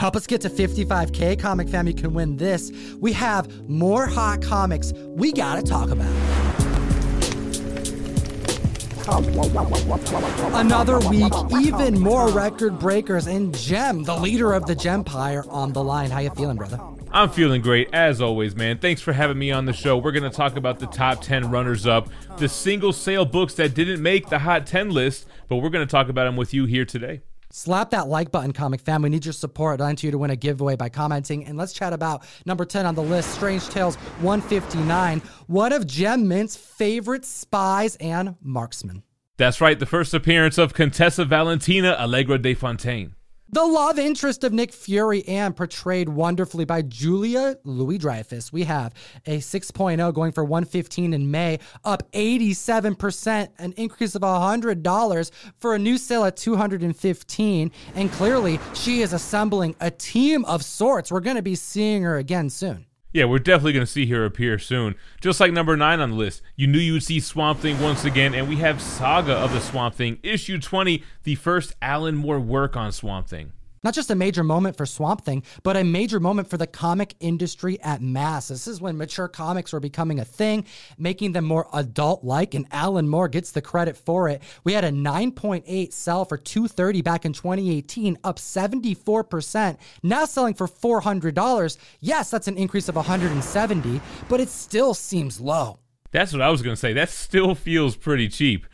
Help us get to 55K, Comic Fam. You can win this. We have more hot comics we gotta talk about. Another week, even more record breakers, and Gem, the leader of the Gempire, on the line. How you feeling, brother? I'm feeling great as always, man. Thanks for having me on the show. We're going to talk about the top 10 runners up, the single sale books that didn't make the hot 10 list, but we're going to talk about them with you here today. Slap that like button, comic fam. We need your support. I'd like you to win a giveaway by commenting. And let's chat about number 10 on the list Strange Tales 159, one of Gem Mint's favorite spies and marksmen. That's right, the first appearance of Contessa Valentina Allegra de Fontaine. The love interest of Nick Fury and portrayed wonderfully by Julia Louis Dreyfus. We have a 6.0 going for 115 in May, up 87%, an increase of $100 for a new sale at 215. And clearly, she is assembling a team of sorts. We're going to be seeing her again soon. Yeah, we're definitely going to see her appear soon. Just like number 9 on the list, you knew you would see Swamp Thing once again, and we have Saga of the Swamp Thing, issue 20, the first Alan Moore work on Swamp Thing. Not just a major moment for Swamp Thing, but a major moment for the comic industry at mass. This is when mature comics were becoming a thing, making them more adult like, and Alan Moore gets the credit for it. We had a 9.8 sell for 230 back in 2018, up 74%, now selling for $400. Yes, that's an increase of 170, but it still seems low. That's what I was going to say. That still feels pretty cheap.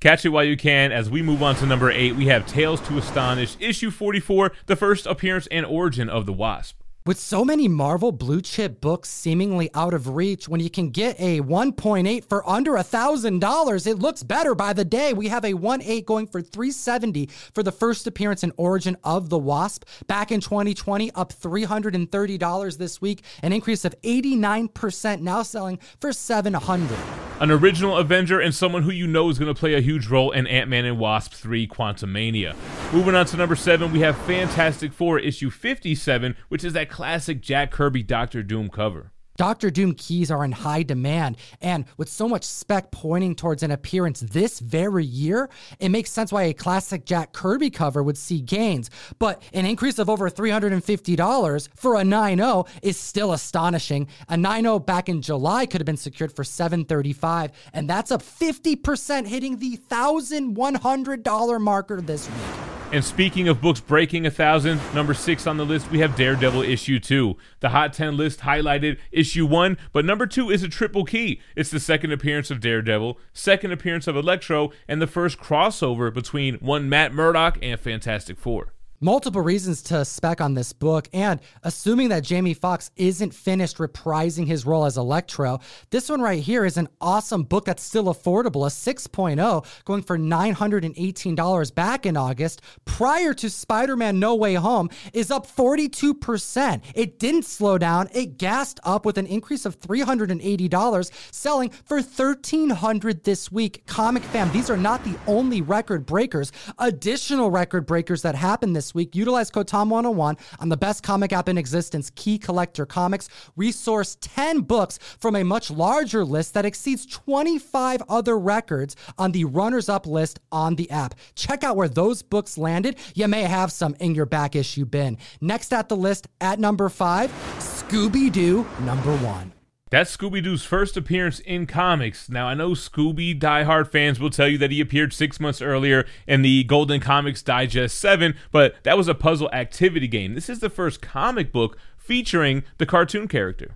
Catch it while you can. As we move on to number eight, we have Tales to Astonish, issue 44, the first appearance and origin of the Wasp. With so many Marvel blue chip books seemingly out of reach, when you can get a 1.8 for under a thousand dollars, it looks better by the day. We have a 1.8 going for 370 for the first appearance and origin of the Wasp back in 2020, up $330 this week, an increase of 89%, now selling for 700. An original Avenger and someone who you know is going to play a huge role in Ant Man and Wasp 3 Quantumania. Moving on to number seven, we have Fantastic Four issue 57, which is that classic Jack Kirby Doctor Doom cover. Doctor Doom keys are in high demand, and with so much spec pointing towards an appearance this very year, it makes sense why a classic Jack Kirby cover would see gains. But an increase of over $350 for a 9.0 is still astonishing. A 9.0 back in July could have been secured for 735, and that's up 50%, hitting the $1,100 marker this week. And speaking of books breaking a thousand, number six on the list, we have Daredevil issue two. The Hot 10 list highlighted issue one, but number two is a triple key. It's the second appearance of Daredevil, second appearance of Electro, and the first crossover between one Matt Murdock and Fantastic Four multiple reasons to spec on this book. And assuming that Jamie Foxx isn't finished reprising his role as Electro, this one right here is an awesome book that's still affordable, a 6.0, going for $918 back in August, prior to Spider Man No Way Home, is up 42%. It didn't slow down, it gassed up with an increase of $380, selling for 1,300 this week. Comic fam, these are not the only record breakers. Additional record breakers that happened this week. Utilize code TOM101 on the best comic app in existence, Key Collector Comics. Resource 10 books from a much larger list that exceeds 25 other records on the runners up list on the app. Check out where those books landed. You may have some in your back issue bin. Next at the list, at number five, Scooby Doo, number one. That's Scooby Doo's first appearance in comics. Now, I know Scooby diehard fans will tell you that he appeared six months earlier in the Golden Comics Digest 7, but that was a puzzle activity game. This is the first comic book featuring the cartoon character.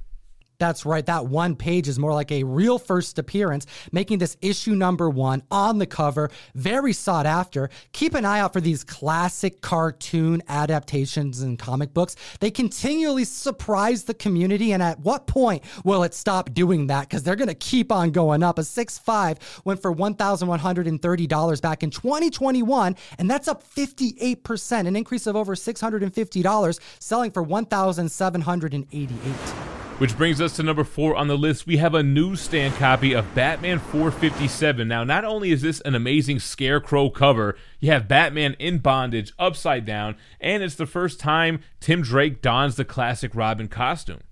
That's right. That one page is more like a real first appearance, making this issue number one on the cover very sought after. Keep an eye out for these classic cartoon adaptations and comic books. They continually surprise the community. And at what point will it stop doing that? Because they're going to keep on going up. A 6.5 went for $1,130 back in 2021, and that's up 58%, an increase of over $650, selling for $1,788. Which brings us to number four on the list. We have a newsstand copy of Batman 457. Now, not only is this an amazing scarecrow cover, you have Batman in bondage, upside down, and it's the first time Tim Drake dons the classic Robin costume.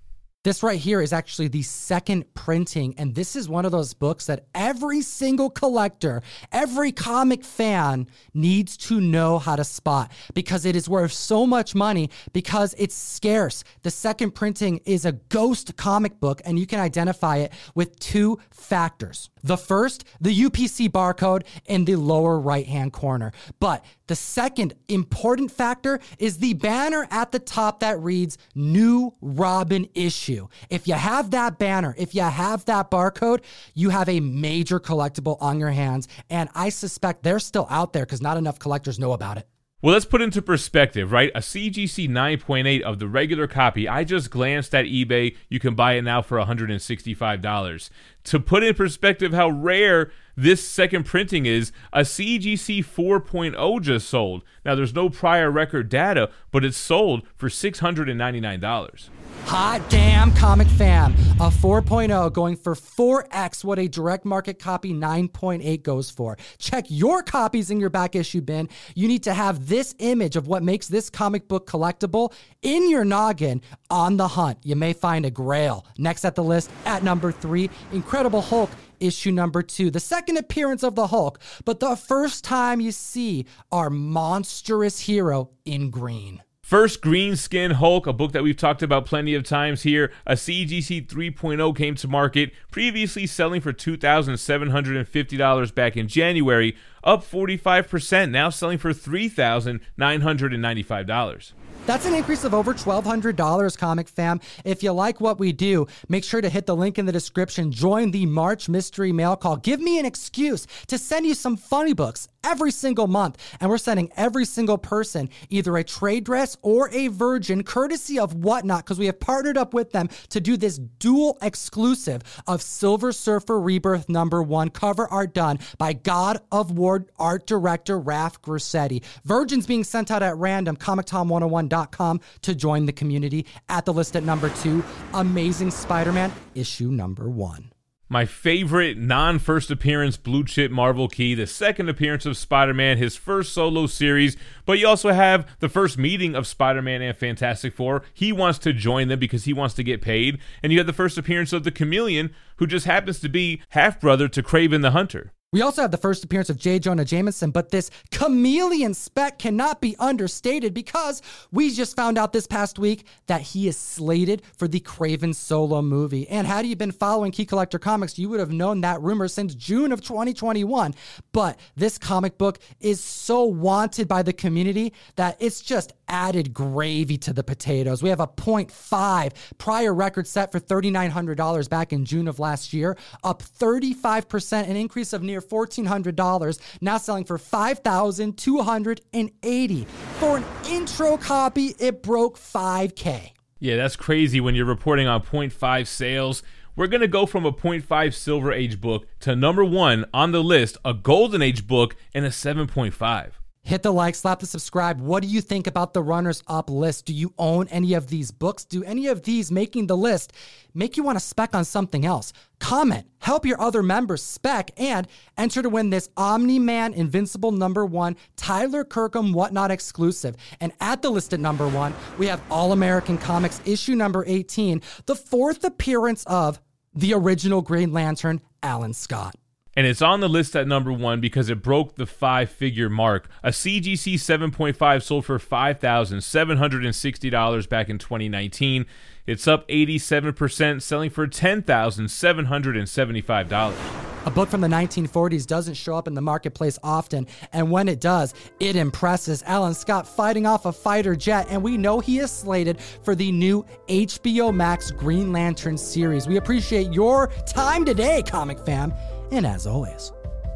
This right here is actually the second printing, and this is one of those books that every single collector, every comic fan needs to know how to spot because it is worth so much money because it's scarce. The second printing is a ghost comic book, and you can identify it with two factors. The first, the UPC barcode in the lower right hand corner. But the second important factor is the banner at the top that reads New Robin Issue. If you have that banner, if you have that barcode, you have a major collectible on your hands. And I suspect they're still out there because not enough collectors know about it. Well, let's put into perspective, right? A CGC 9.8 of the regular copy, I just glanced at eBay. You can buy it now for $165. To put in perspective how rare this second printing is, a CGC 4.0 just sold. Now, there's no prior record data, but it's sold for $699. Hot damn comic fam. A 4.0 going for 4x what a direct market copy 9.8 goes for. Check your copies in your back issue bin. You need to have this image of what makes this comic book collectible in your noggin on the hunt. You may find a grail. Next at the list, at number three, Incredible Hulk issue number two, the second appearance of the Hulk, but the first time you see our monstrous hero in green. First, Green Skin Hulk, a book that we've talked about plenty of times here. A CGC 3.0 came to market, previously selling for $2,750 back in January, up 45%, now selling for $3,995. That's an increase of over $1,200, Comic Fam. If you like what we do, make sure to hit the link in the description. Join the March Mystery Mail Call. Give me an excuse to send you some funny books every single month. And we're sending every single person either a trade dress or a virgin, courtesy of Whatnot, because we have partnered up with them to do this dual exclusive of Silver Surfer Rebirth number one cover art done by God of War art director Raf Grassetti. Virgins being sent out at random, ComicTom101 to join the community. At the list at number two, Amazing Spider Man, issue number one. My favorite non first appearance blue chip Marvel key, the second appearance of Spider Man, his first solo series, but you also have the first meeting of Spider Man and Fantastic Four. He wants to join them because he wants to get paid. And you have the first appearance of the Chameleon, who just happens to be half brother to Kraven the Hunter. We also have the first appearance of J. Jonah Jameson, but this chameleon spec cannot be understated because we just found out this past week that he is slated for the Kraven solo movie. And had you been following Key Collector Comics, you would have known that rumor since June of 2021. But this comic book is so wanted by the community that it's just added gravy to the potatoes. We have a 0.5 prior record set for $3,900 back in June of last year, up 35%, an increase of near $1,400, now selling for $5,280. For an intro copy, it broke 5K. Yeah, that's crazy when you're reporting on 0.5 sales. We're going to go from a 0.5 Silver Age book to number one on the list, a Golden Age book, and a 7.5. Hit the like, slap the subscribe. What do you think about the runners up list? Do you own any of these books? Do any of these making the list make you want to spec on something else? Comment, help your other members spec, and enter to win this Omni Man Invincible number one Tyler Kirkham Whatnot exclusive. And at the list at number one, we have All American Comics issue number 18, the fourth appearance of the original Green Lantern, Alan Scott and it's on the list at number one because it broke the five figure mark. A CGC 7.5 sold for $5,760 back in 2019. It's up 87%, selling for $10,775. A book from the 1940s doesn't show up in the marketplace often, and when it does, it impresses. Alan Scott fighting off a fighter jet, and we know he is slated for the new HBO Max Green Lantern series. We appreciate your time today, comic fam. And as always,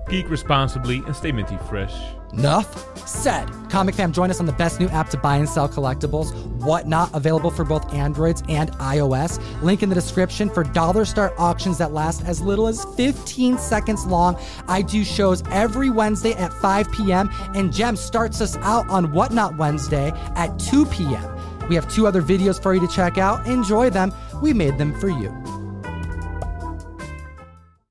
geek responsibly and stay minty fresh. Enough said. Comic fam, join us on the best new app to buy and sell collectibles. Whatnot, available for both Androids and iOS. Link in the description for dollar start auctions that last as little as 15 seconds long. I do shows every Wednesday at 5 p.m. and Gem starts us out on Whatnot Wednesday at 2 p.m. We have two other videos for you to check out. Enjoy them. We made them for you.